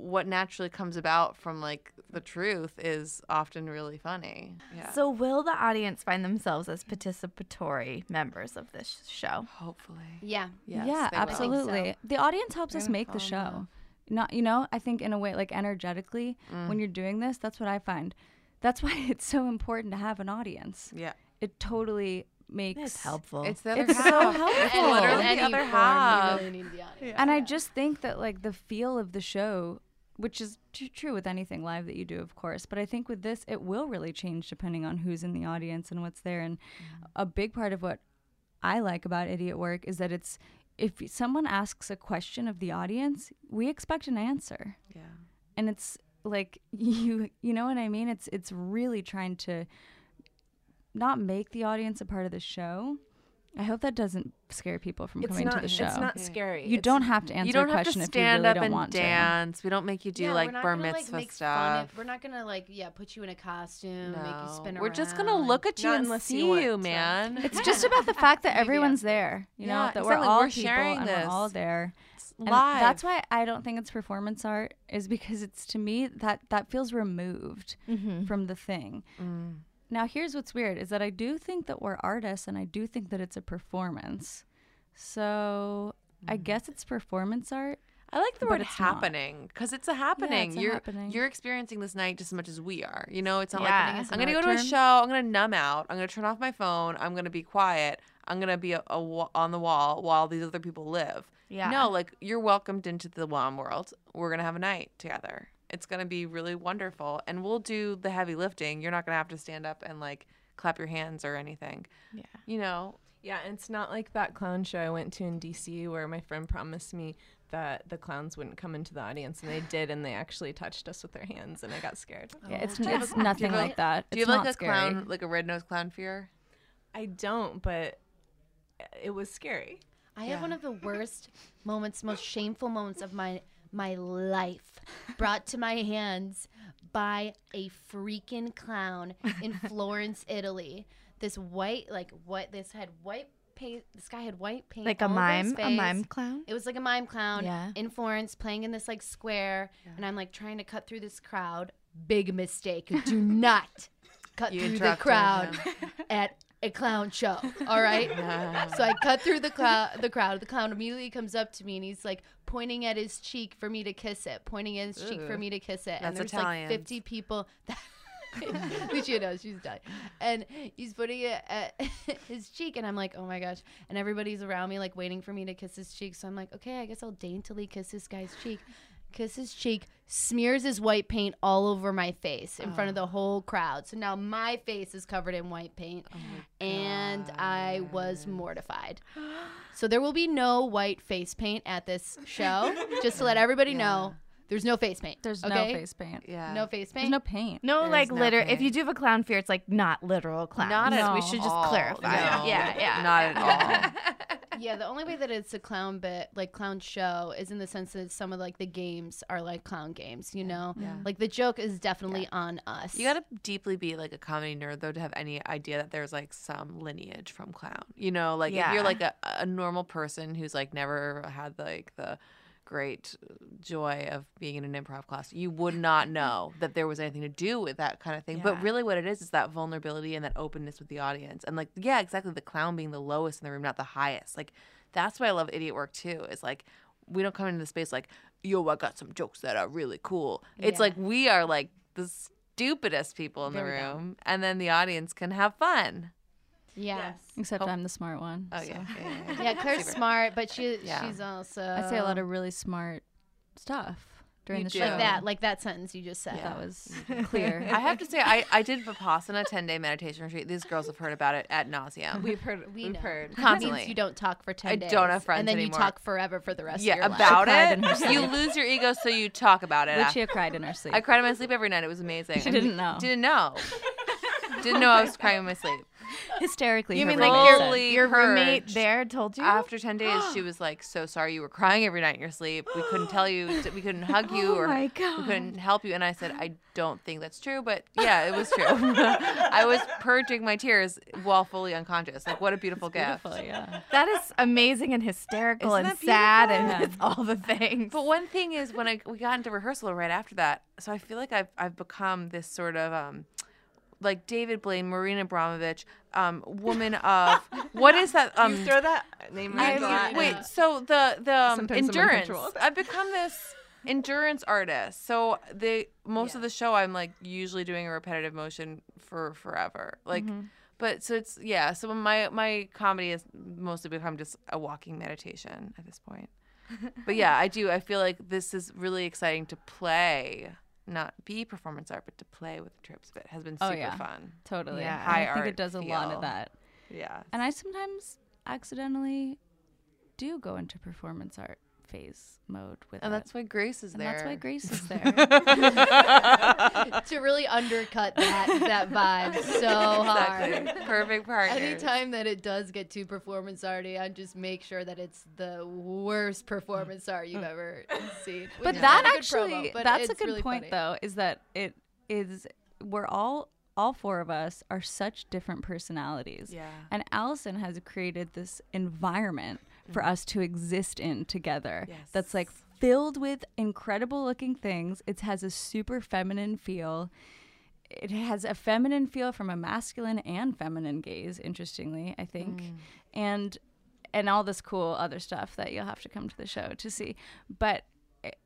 what naturally comes about from like the truth is often really funny. Yeah. So, will the audience find themselves as participatory members of this show? hopefully. Yeah. Yes, yeah, they will. absolutely. The audience helps us gonna make the show. love. Not, you know, I think in a way, like energetically, Mm. when you're doing this, that's what I find. That's why [laughs] it's so important to have an audience. Yeah. It totally makes It's helpful. It's the other It's so helpful. It's literally the other half. Really need the audience. And I just think that like the feel of the show, which is t- true with anything live that you do, of course, but I think with this, it will really change depending on who's in the audience and what's there. And mm-hmm. a big part of what I like about idiot work is that it's if someone asks a question of the audience, we expect an answer, Yeah. and it's like [laughs] you you know what I mean. It's it's really trying to not make the audience a part of the show. I hope that doesn't scare people from It's coming not. to the show. It's not scary. You It's- don't have to answer you don't a have question to if you stand really up don't and want dance. We don't make you do yeah, like we're bar mitzvah like, make stuff. Fun of, we're not gonna like yeah put you in a costume, make you No. spin around. We're just gonna look at you Not and unless see you you, man. to. It's [laughs] just about the fact that everyone's there. You know Yeah, that exactly. we're all We're people sharing and we're all there. And live. that's why I don't think it's performance art. Is because it's to me that that feels removed Mm-hmm. from the thing. Mm. Now here's what's weird is that I do think that we're artists and I do think that it's a performance. So I hmm. guess it's performance art. I like the word it's happening because it's a happening. it's a you're happening. you're experiencing this night just as much as we are. You know, it's not Yeah. like I'm gonna go to a term. show. I'm gonna numb out. I'm gonna turn off my phone. I'm gonna be quiet. I'm gonna be a, a on the wall while these other people live. Yeah. No, like you're welcomed into the WOM world. We're gonna have a night together. It's gonna be really wonderful, and we'll do the heavy lifting. You're not gonna have to stand up and like clap your hands or anything. Yeah. You know, Yeah, and it's not like that clown show I went to in DC where my friend promised me that the clowns wouldn't come into the audience, and they did, and they actually touched us with their hands, and I got scared. Yeah, it's do you have it's a- nothing do you have a- like that. Do you It's have like not a scary. clown, like a red nosed clown fear? I don't, but it was scary. I had one of the worst moments, most shameful moments of my my life [laughs] brought to my hands by a freaking clown in [laughs] Florence, Italy. This white, like what? This had white paint. This guy had white paint, Like a mime, a mime clown. It was like a mime clown Yeah. in Florence playing in this like square, and I'm like trying to cut through this crowd. Big mistake. Do not [laughs] cut You through the crowd at a clown show. All right. [laughs] so I cut through the crowd. The crowd. The clown immediately comes up to me and he's like pointing at his cheek for me to kiss it. Pointing at his cheek for me to kiss it. And there's like 50 people. [laughs] That [laughs] Lucia knows she's dying, and he's putting it at his cheek, and I'm like, oh my gosh! And everybody's around me, like waiting for me to kiss his cheek. So I'm like, okay, I guess I'll daintily kiss this guy's cheek. Kiss his cheek, smears his white paint all over my face in front of the oh. whole crowd. So now my face is covered in white paint, oh and I was mortified. So there will be no white face paint at this show. [laughs] just to let everybody know, there's no face paint. There's okay? no face paint. Yeah. No face paint. There's no paint. No, There's like no liter. If you do have a clown fear, it's like not literal clown. Not at we should just all. clarify. No. Yeah, yeah. Not at all. [laughs] Yeah, the only way that it's a clown bit, like clown show, is in the sense that some of like the games are like clown games. You know, Yeah. like the joke is definitely on us. You gotta deeply be like a comedy nerd though to have any idea that there's like some lineage from clown. You know, like if you're like a, a normal person who's like never had like the great joy of being in an improv class, you would not [laughs] know that there was anything to do with that kind of thing. Yeah. But really what it is is that vulnerability and that openness with the audience. And like yeah, exactly the clown being the lowest in the room, not the highest. Like that's why I love idiot work too, is like we don't come into the space like, yo, I got some jokes that are really cool. It's like we are like the stupidest people in the room, and then the audience can have fun. Yeah. Except Oh. I'm the smart one. Oh so. yeah, yeah, yeah, yeah. [laughs] Yeah, Claire's Super. smart, but she Yeah. she's also I say a lot of really smart stuff during You the do. show. like that, like that sentence you just said. That was [laughs] clear. [laughs] I have to say, I, I did Vipassana 10 day meditation retreat. These girls have heard about it at nauseum. We've heard. We We know. have heard. It Constantly. means you don't talk for ten I days. don't have friends and then anymore. you talk forever for the rest of yeah, your life. about cried in her it. You sleep. lose your ego, so you talk about it. Lucia cried in her sleep. I cried in my sleep every night. It was amazing. She And didn't know. Didn't know. didn't know I was crying in my sleep. Hysterically. You mean like your, your roommate purged. there told you? After 10 days, [gasps] she was like, so sorry you were crying every night in your sleep. We couldn't tell you, we couldn't [gasps] hug you Oh or my we couldn't help you. And I said, I don't think that's true, but yeah, it was true. [laughs] I was purging my tears while fully unconscious. Like, what a beautiful gift. Beautiful, yeah. that is amazing and hysterical Isn't and sad beautiful? and it's all the things. But one thing is when I we got into rehearsal right after that, so I feel like I've I've become this sort of um like David Blaine, Marina Abramović, um, woman of what is that? [laughs] Um, you throw that name I- around a wait, so the the um, endurance. I've become this endurance artist. So the most of the show, I'm like usually doing a repetitive motion for forever. Like, but so it's yeah. So my my comedy has mostly become just a walking meditation at this point. [laughs] but yeah, I do. I feel like this is really exciting to play. Not be performance art, but to play with the tropes of it has been Oh, super yeah. fun. Totally. Yeah. And High I think art it does a lot of that. Yeah. And I sometimes accidentally do go into performance art phase mode with And it. that's why Grace is and there. that's why Grace is [laughs] there. [laughs] to really undercut that that vibe so hard. Exactly. Perfect partner. Anytime that it does get too performance arty, I just make sure that it's the worst performance art you've ever seen. but is that not a good actually promo, but that's a good really point funny. though is that it is we're all all four of us are such different personalities Yeah. and allison has created this environment for mm. us to exist in together. That's like filled with incredible looking things. It has a super feminine feel. It has a feminine feel from a masculine and feminine gaze interestingly i think. Mm. And and all this cool other stuff that you'll have to come to the show to see. But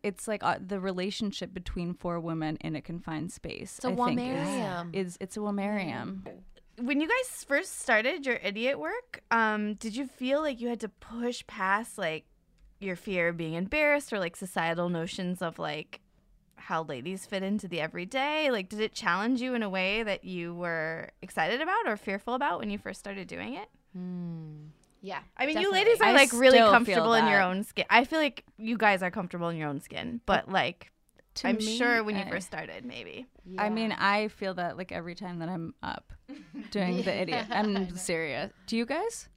it's like uh, the relationship between four women in a confined space It's a I think is, womarium. is it's a womarium mm. When you guys first started your idiot work, um, did you feel like you had to push past like your fear of being embarrassed or like societal notions of like how ladies fit into the everyday? Like, did it challenge you in a way that you were excited about or fearful about when you first started doing it? Yeah. I mean, you ladies are I like really comfortable in your own skin. I feel like you guys are comfortable in your own skin, but like To I'm me, sure when you eh, first started, maybe. I mean, I feel that like every time that I'm up [laughs] doing the idiot. I'm [laughs] serious. Do you guys?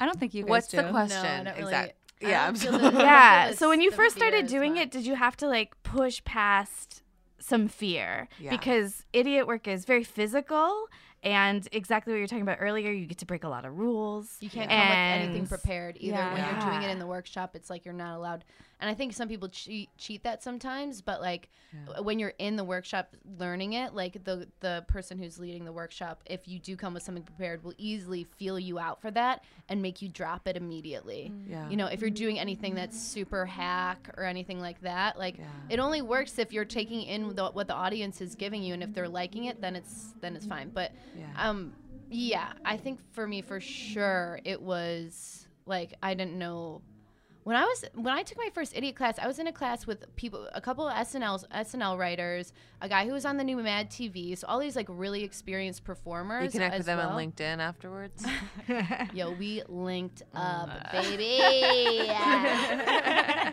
I don't think you guys What's do. the question? don't really- exact- I Yeah, don't I'm feel the- [laughs] yeah. So when you first started doing much. it, did you have to like push past some fear? Yeah. Because idiot work is very physical and exactly what you were talking about earlier, you get to break a lot of rules. You can't come with anything prepared either. When you're doing it in the workshop, it's like you're not allowed. And I think some people cheat cheat that sometimes, but like when you're in the workshop learning it, like the the person who's leading the workshop, if you do come with something prepared, will easily feel you out for that and make you drop it immediately. Yeah. You know, if you're doing anything that's super hack or anything like that, like Yeah. it only works if you're taking in the, what the audience is giving you, and if they're liking it, then it's then it's fine. But Yeah. um, yeah, I think for me, for sure, it was like I didn't know when I was when I took my first idiot class. I was in a class with people, a couple of SNL SNL writers, a guy who was on the new Mad TV, so all these like really experienced performers. You connect with them well. on LinkedIn afterwards. [laughs] Yo, we linked Mm. up, baby.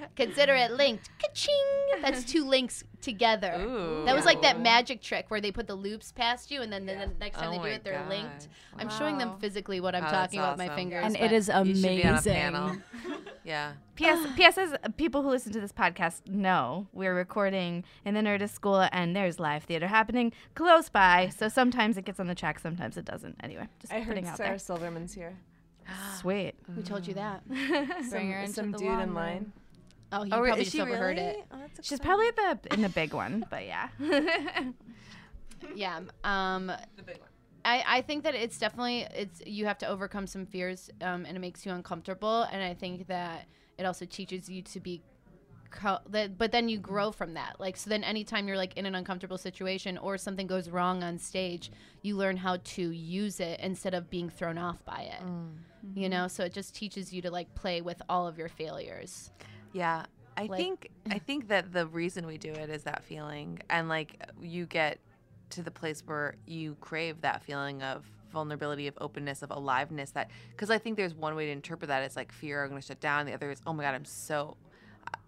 [laughs] Consider it linked. Ka-ching! That's two links together. Ooh. That was like that magic trick where they put the loops past you, and then the, the next time Oh they do it, they're linked. God. I'm showing them physically what I'm Oh, talking about with my fingers. and but- it is You be on a amazing. panel. [laughs] Yeah. P.S. P.S. As people who listen to this podcast know, we're recording in the Nerdist School, and there's live theater happening close by. So sometimes it gets on the track, sometimes it doesn't. Anyway, just I heard putting out Sarah there. Silverman's here. Sweet. Who told you that? [laughs] Bring Some, her into some the dude in man. line. Oh, you Oh, probably is just overheard really? it. Oh, that's She's exciting. probably the in the big one, but yeah. [laughs] Yeah. Um, I, I think that it's definitely it's you have to overcome some fears um, and it makes you uncomfortable and I think that it also teaches you to be co- that but then you grow from that like so then anytime you're like in an uncomfortable situation or something goes wrong on stage you learn how to use it instead of being thrown off by it you know so it just teaches you to like play with all of your failures Yeah. I Like- think I [laughs] think that the reason we do it is that feeling and like you get to the place where you crave that feeling of vulnerability of openness of aliveness that because I think there's one way to interpret that it's like fear I'm going to shut down the other is oh my god I'm so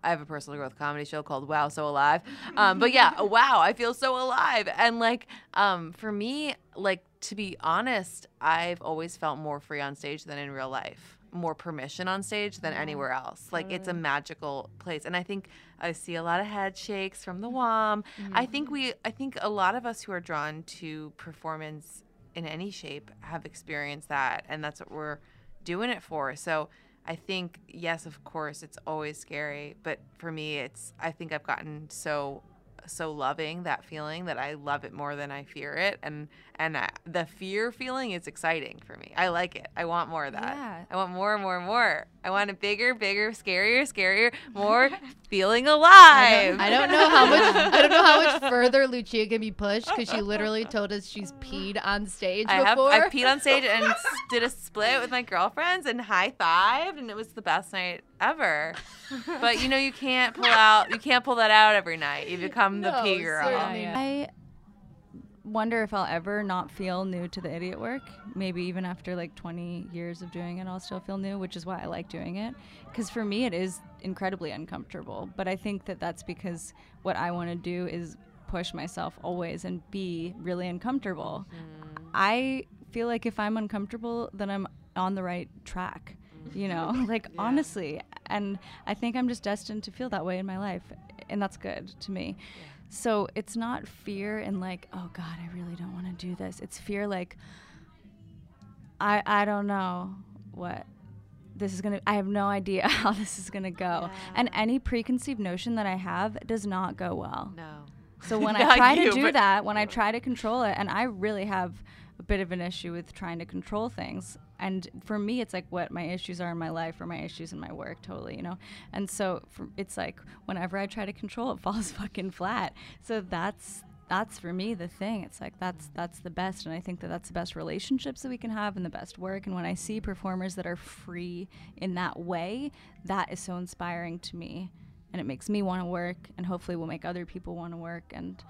I have a personal growth comedy show called Wow So Alive. Um, but yeah, [laughs] wow, I feel so alive. And like um, for me, like to be honest, I've always felt more free on stage than in real life. More permission on stage than mm-hmm. anywhere else. Like it's a mm. magical place. And I think I see a lot of head shakes from the WOM. I mm-hmm. think we I think a lot of us who are drawn to performance in any shape have experienced that and that's what we're doing it for. So I think yes, of course, it's always scary, but for me, it's I think I've gotten so so loving that feeling that I love it more than I fear it, and and I, the fear feeling is exciting for me. I like it. I want more of that. Yeah. I want more, and more, and more. I want a bigger, bigger, scarier, scarier, more feeling alive. I don't know how much I don't know how much [laughs] further Lucia can be pushed because she literally told us she's peed on stage I have before. I peed on stage and did a split with my girlfriends and high fived and it was the best night ever. But you know you can't pull out you can't pull that out every night. You become the No, pee girl. certainly I wonder if I'll ever not feel new to the idiot work. Maybe even after like 20 years of doing it, I'll still feel new, which is why I like doing it. Because for me, it is incredibly uncomfortable. But I think that that's because what I want to do is push myself always and be really uncomfortable. Mm-hmm. I feel like if I'm uncomfortable, then I'm on the right track. You know, [laughs] like honestly. And I think I'm just destined to feel that way in my life. And that's good to me. So it's not fear and like, oh God, I really don't want to do this. It's fear like, I I don't know what this is gonna. I have no idea [laughs] how this is gonna go. And any preconceived notion that I have does not go well. No. So when [laughs] I try you, to do that, when I try to control it, and I really have a bit of an issue with trying to control things. And for me, it's like what my issues are in my life or my issues in my work, totally, you know. And so for, it's like whenever I try to control, [laughs] it falls fucking flat. So that's that's for me the thing. It's like that's that's the best, and I think that that's the best relationships that we can have and the best work. And when I see performers that are free in that way, that is so inspiring to me and it makes me want to work and hopefully will make other people want to work and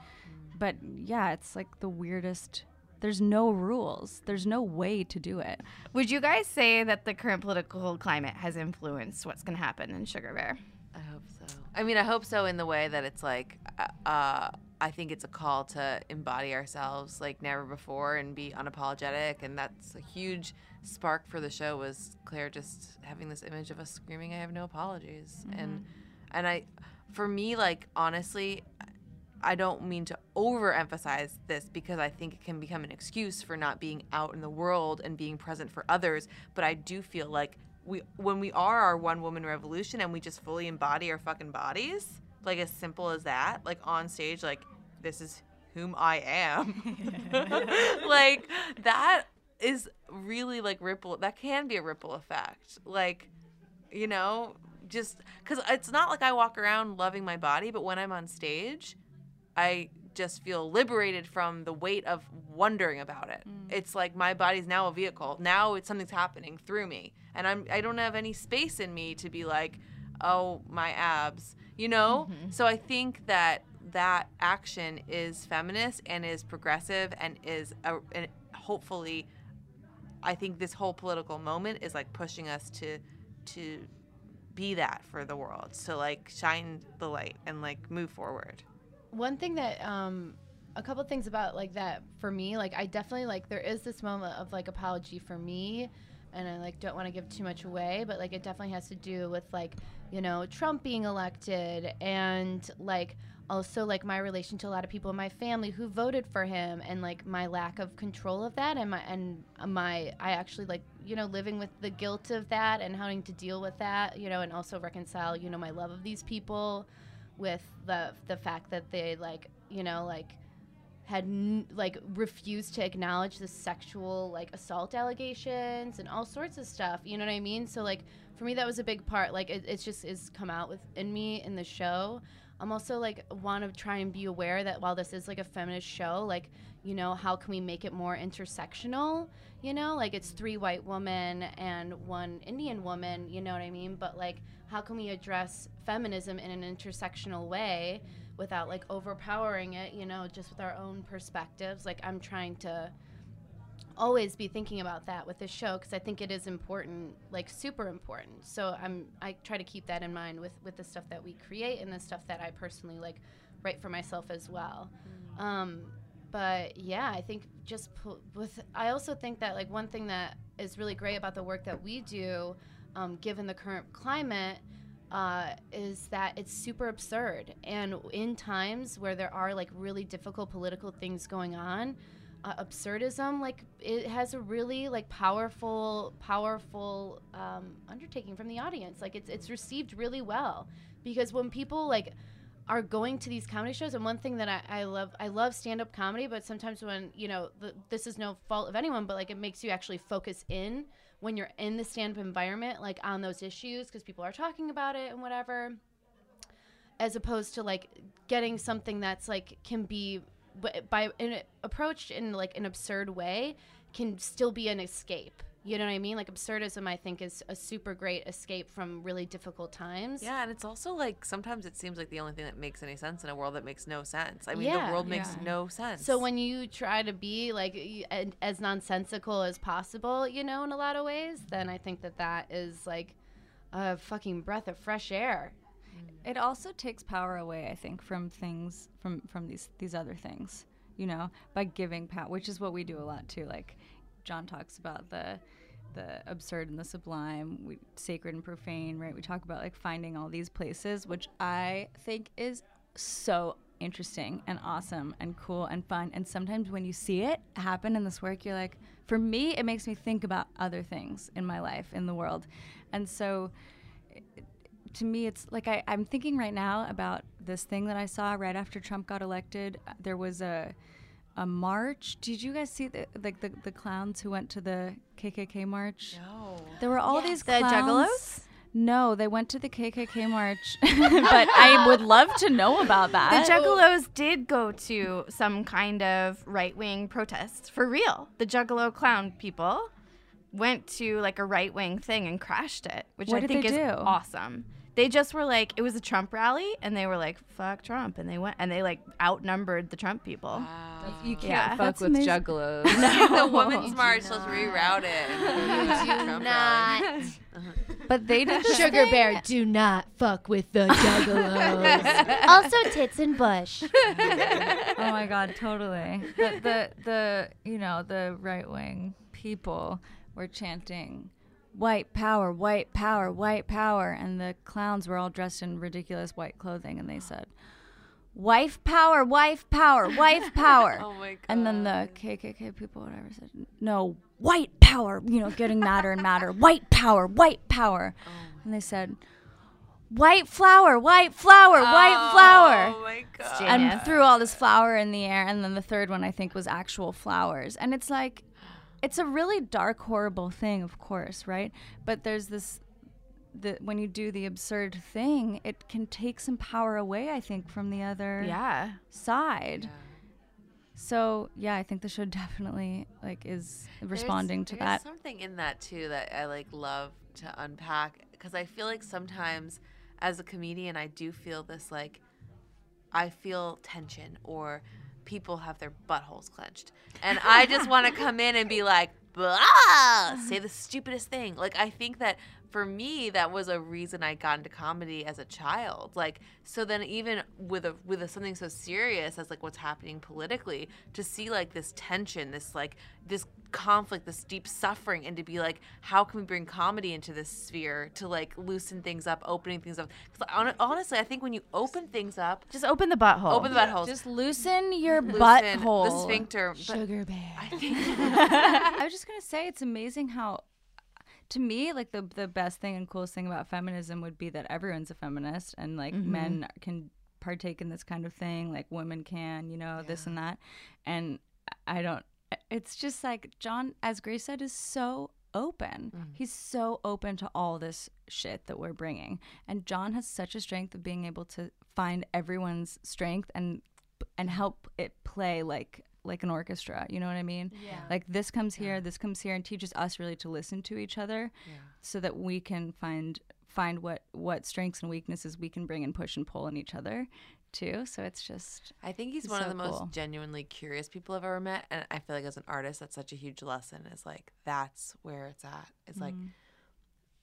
but yeah it's like the weirdest There's no rules. There's no way to do it. Would you guys say that the current political climate has influenced what's going to happen in Sugar Bear? I hope so. I mean, I hope so in the way that it's like, uh, uh, I think it's a call to embody ourselves like never before and be unapologetic, and that's a huge spark for the show. Was Claire just having this image of us screaming, "I have no apologies," and and I, for me, like honestly, I don't mean to overemphasize this because I think it can become an excuse for not being out in the world and being present for others. But I do feel like we, when we are our one woman revolution and we just fully embody our fucking bodies, like as simple as that, like on stage, like this is whom I am, [laughs] like that is really like ripple. That can be a ripple effect, like you know, just because it's not like I walk around loving my body, but when I'm on stage, I just feel liberated from the weight of wondering about it. Mm. It's like my body's now a vehicle. Now it's something's happening through me, and I'm I don't have any space in me to be like, oh my abs, you know. Mm-hmm. So I think that that action is feminist and is progressive and is a, and hopefully, I think this whole political moment is like pushing us to to be that for the world. So like shine the light and like move forward. One thing that um a couple things about like that for me like i definitely like there is this moment of like apology for me and i like don't want to give too much away but like it definitely has to do with like you know trump being elected and like also like my relation to a lot of people in my family who voted for him and like my lack of control of that and my and my i actually like you know living with the guilt of that and having to deal with that you know and also reconcile you know my love of these people with the the fact that they like you know like had n- like refused to acknowledge the sexual like assault allegations and all sorts of stuff you know what i mean? So like for me that was a big part like it, it's just is come out within me in the show i'm also like want to try and be aware that while this is like a feminist show like you know how can we make it more intersectional? You know like it's three white women and one indian woman you know what i mean? But like how can we address feminism in an intersectional way without like overpowering it you know just with our own perspectives? Like i'm trying to always be thinking about that with this show because i think it is important like super important. So i'm i try to keep that in mind with with the stuff that we create and the stuff that i personally like write for myself as well. Um but yeah i think just pu- with i also think that like one thing that is really great about the work that we do um, given the current climate uh, is that it's super absurd. And in times where there are like really difficult political things going on uh, absurdism like it has a really like powerful powerful um, undertaking from the audience. Like it's it's received really well because when people like are going to these comedy shows and one thing that I, I love I love stand-up comedy but sometimes when you know the, this is no fault of anyone but like it makes you actually focus in when you're in the stand-up environment like on those issues because people are talking about it and whatever as opposed to like getting something that's like can be but by in, approached in like an absurd way can still be an escape you know what i mean like absurdism i think is a super great escape from really difficult times Yeah, and it's also like sometimes it seems like the only thing that makes any sense in a world that makes no sense. I mean, Yeah. the world makes Yeah. no sense. So when you try to be like as nonsensical as possible, you know, in a lot of ways, then I think that that is like a fucking breath of fresh air. Mm. It also takes power away, I think, from things from from these these other things. You know, by giving power, which is what we do a lot too. Like John talks about the the absurd and the sublime, we, sacred and profane, right? We talk about like finding all these places, which I think is so interesting and awesome and cool and fun. And sometimes when you see it happen in this work, you're like, for me, it makes me think about other things in my life, in the world. And so to me it's like I, i'm thinking right now about this thing that i saw right after trump got elected Uh, there was a a march did you guys see the like the, the clowns who went to the kkk march no. there were all these The clowns. Juggalos? no they went to the kkk march [laughs] but i would love to know about that. The Juggalos did go to some kind of right wing protest for real. The Juggalo clown people went to like a right wing thing and crashed it, which What I think is do? awesome. They just were like, it was a Trump rally, and they were like, "Fuck Trump," and they went and they like outnumbered the Trump people. You can't Yeah. fuck That's with amazing. juggalos. [laughs] the women's march. Let's reroute it. [laughs] Trump rally. [laughs] Uh-huh. But they did this Sugar thing- Bear, do not fuck with the juggalos. also, tits and bush. oh my god, totally. The the the you know the right wing people were chanting white power, white power, white power, and the clowns were all dressed in ridiculous white clothing, and they said. Wife power, wife power, wife [laughs] power. Oh my god. And then the KKK people, whatever, said, no, white power, you know, getting madder and madder. [laughs] White power, white power. Oh and they said, white flower, white flower, white oh flower. Oh my god. And threw all this flour in the air. And then the third one, I think, was actual flowers. And it's like, it's a really dark, horrible thing, of course, right? But there's this. that when you do the absurd thing, it can take some power away, I think, from the other Yeah. side. So yeah, I think the show [laughs] definitely like is responding to there's that. something in that too that I like love to unpack because I feel like sometimes as a comedian I do feel this like I feel tension or people have their buttholes clenched and I just want to come in and be like blah, say the stupidest thing. Like I think that for me that was a reason I got into comedy as a child. Like so then even with a with a, something so serious as like what's happening politically to see like this tension, this like this conflict, this deep suffering and to be like how can we bring comedy into this sphere to like loosen things up, opening things up. Cuz honestly, I think when you open things up, Just open the butthole. open the butthole. Just loosen your loosen butthole. the sphincter. Sugar Bear. I think [laughs] [laughs] I was just gonna say it's amazing how, to me, like the the best thing and coolest thing about feminism would be that everyone's a feminist and like mm-hmm. men can partake in this kind of thing, like women can, you know, this and that, and I don't. It's just like John, as Grace said, is so open. Mm-hmm. He's so open to all this shit that we're bringing, and John has such a strength of being able to find everyone's strength and and help it play like like an orchestra. You know what I mean? Yeah. Like this comes here, this comes here, and teaches us really to listen to each other, so that we can find find what what strengths and weaknesses we can bring and push and pull in each other, too. So it's just I think he's one of so the most genuinely curious people I've ever met. And I feel like as an artist, that's such a huge lesson is like, that's where it's at. It's like, mm-hmm.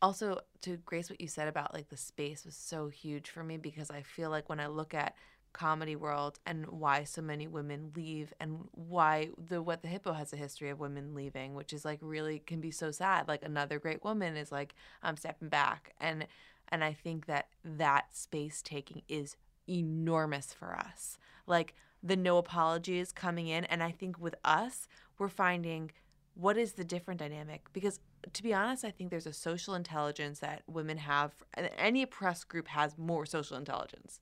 also to Grace, what you said about like the space was so huge for me because I feel like when I look at comedy world and why so many women leave and why the what the hippo has a history of women leaving which is like really can be so sad. Like another great woman is like i'm stepping back. And and i think that that space taking is enormous for us. Like the no apologies coming in. And i think with us we're finding what is the different dynamic? Because to be honest i think there's a social intelligence that women have any oppressed group has more social intelligence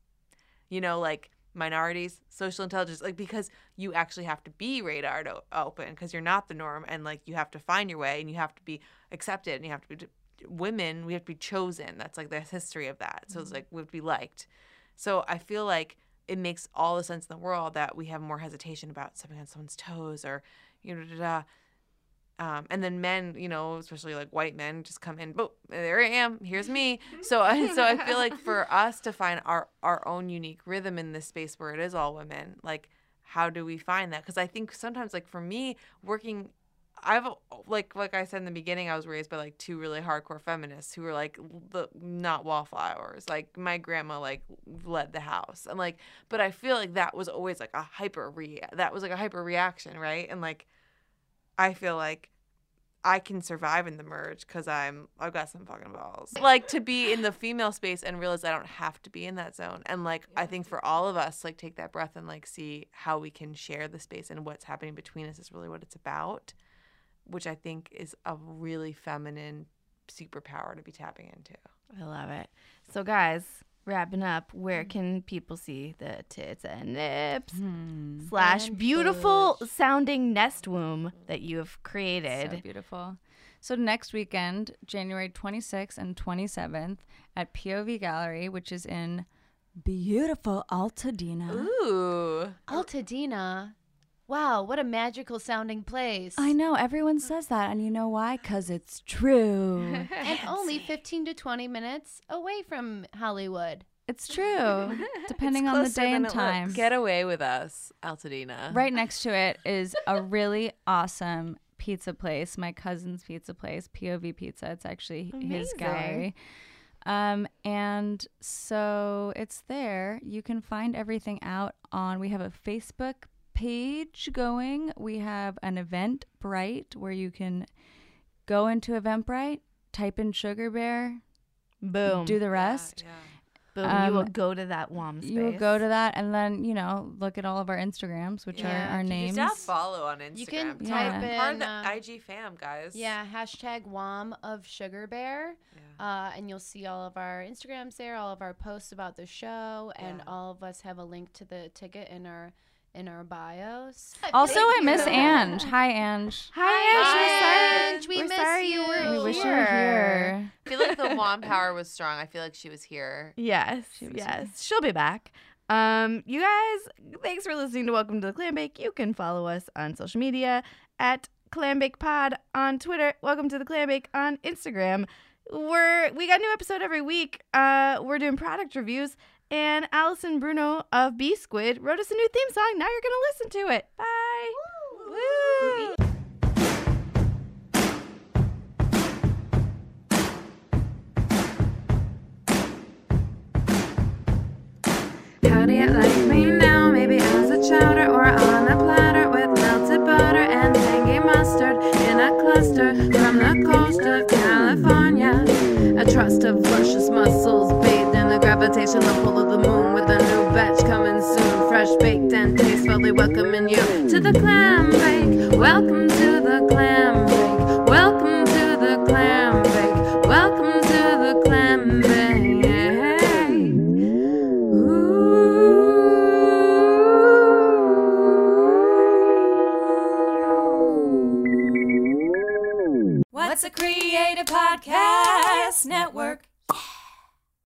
you know, like minorities, social intelligence, like because you actually have to be radar to open because you're not the norm and like you have to find your way and you have to be accepted and you have to be women, we have to be chosen. That's like the history of that. So it's mm-hmm. like we have to be liked. So I feel like it makes all the sense in the world that we have more hesitation about stepping on someone's toes or you know, da, da, da. Um, and then men, you know, especially like white men, just come in. Boom, there I am. Here's me. [laughs] So, I so I feel like for us to find our our own unique rhythm in this space where it is all women, like how do we find that? Because I think sometimes, like for me, working, I've like like I said in the beginning, I was raised by like two really hardcore feminists who were like the not wallflowers. Like my grandma like led the house, and like, but I feel like that was always like a hyper re that was like a hyper reaction, right? And like. I feel like I can survive in the merge because I'm I've got some fucking balls. [laughs] Like to be in the female space and realize I don't have to be in that zone. And like I think for all of us, like take that breath and like see how we can share the space and what's happening between us is really what it's about, which I think is a really feminine superpower to be tapping into. I love it. So, guys, wrapping up, where mm. can people see the tits and nips hmm. slash beautiful sounding nest womb that you have created? so beautiful. So next weekend, January 26th and 27th at POV Gallery, which is in beautiful Altadena. Ooh. Altadena. Wow, what a magical sounding place. I know everyone says that, and you know why? Cause it's true. [laughs] And only 15 to 20 minutes away from Hollywood. it's true. [laughs] Depending on the day and time. Get away with us, Altadena. Right next to it is a really awesome pizza place, my cousin's pizza place, POV Pizza. It's actually his Amazing. gallery. Um, and so it's there. You can find everything out on, we have a Facebook page going. We have an Eventbrite where you can go into Eventbrite, type in Sugar Bear, Boom. do the rest. Boom. you will um, go to that WOM space. You will go to that and then, you know, look at all of our Instagrams, which Yeah. are our You names. just follow on Instagram. You can It's type part- in, part of the um, IG fam, guys. Yeah, hashtag WOM of Sugar Bear. Uh, and you'll see all of our Instagrams there, all of our posts about the show, and all of us have a link to the ticket in our in our bios. Also, I miss you. Ange. Hi, Ange. Hi, Ange. Ange, we We're miss sorry you. you. weren't We wish you were here. I feel like the [laughs] wand power was strong. I feel like she was here. Yes, was yes. She'll be back. Um, you guys, thanks for listening to Welcome to the Clam Bake. You can follow us on social media at Clam Bake Pod on Twitter. Welcome to the Clam Bake on Instagram. We're we got a new episode every week. Uh, we're doing product reviews, and Allison Bruno of B Squid wrote us a new theme song. Now you're gonna listen to it. Bye. Woo. How do you like me now? Maybe as a chowder or on a platter with melted butter and tangy mustard in a cluster from the coast of California. A trust of luscious mussels bathed in the pull of the moon with a new batch coming soon. Fresh baked and tastefully welcoming you to the clam bake. Welcome to the clam bake. Welcome to the clam bake. Welcome to the clam bake. What's a Creative Podcast Network?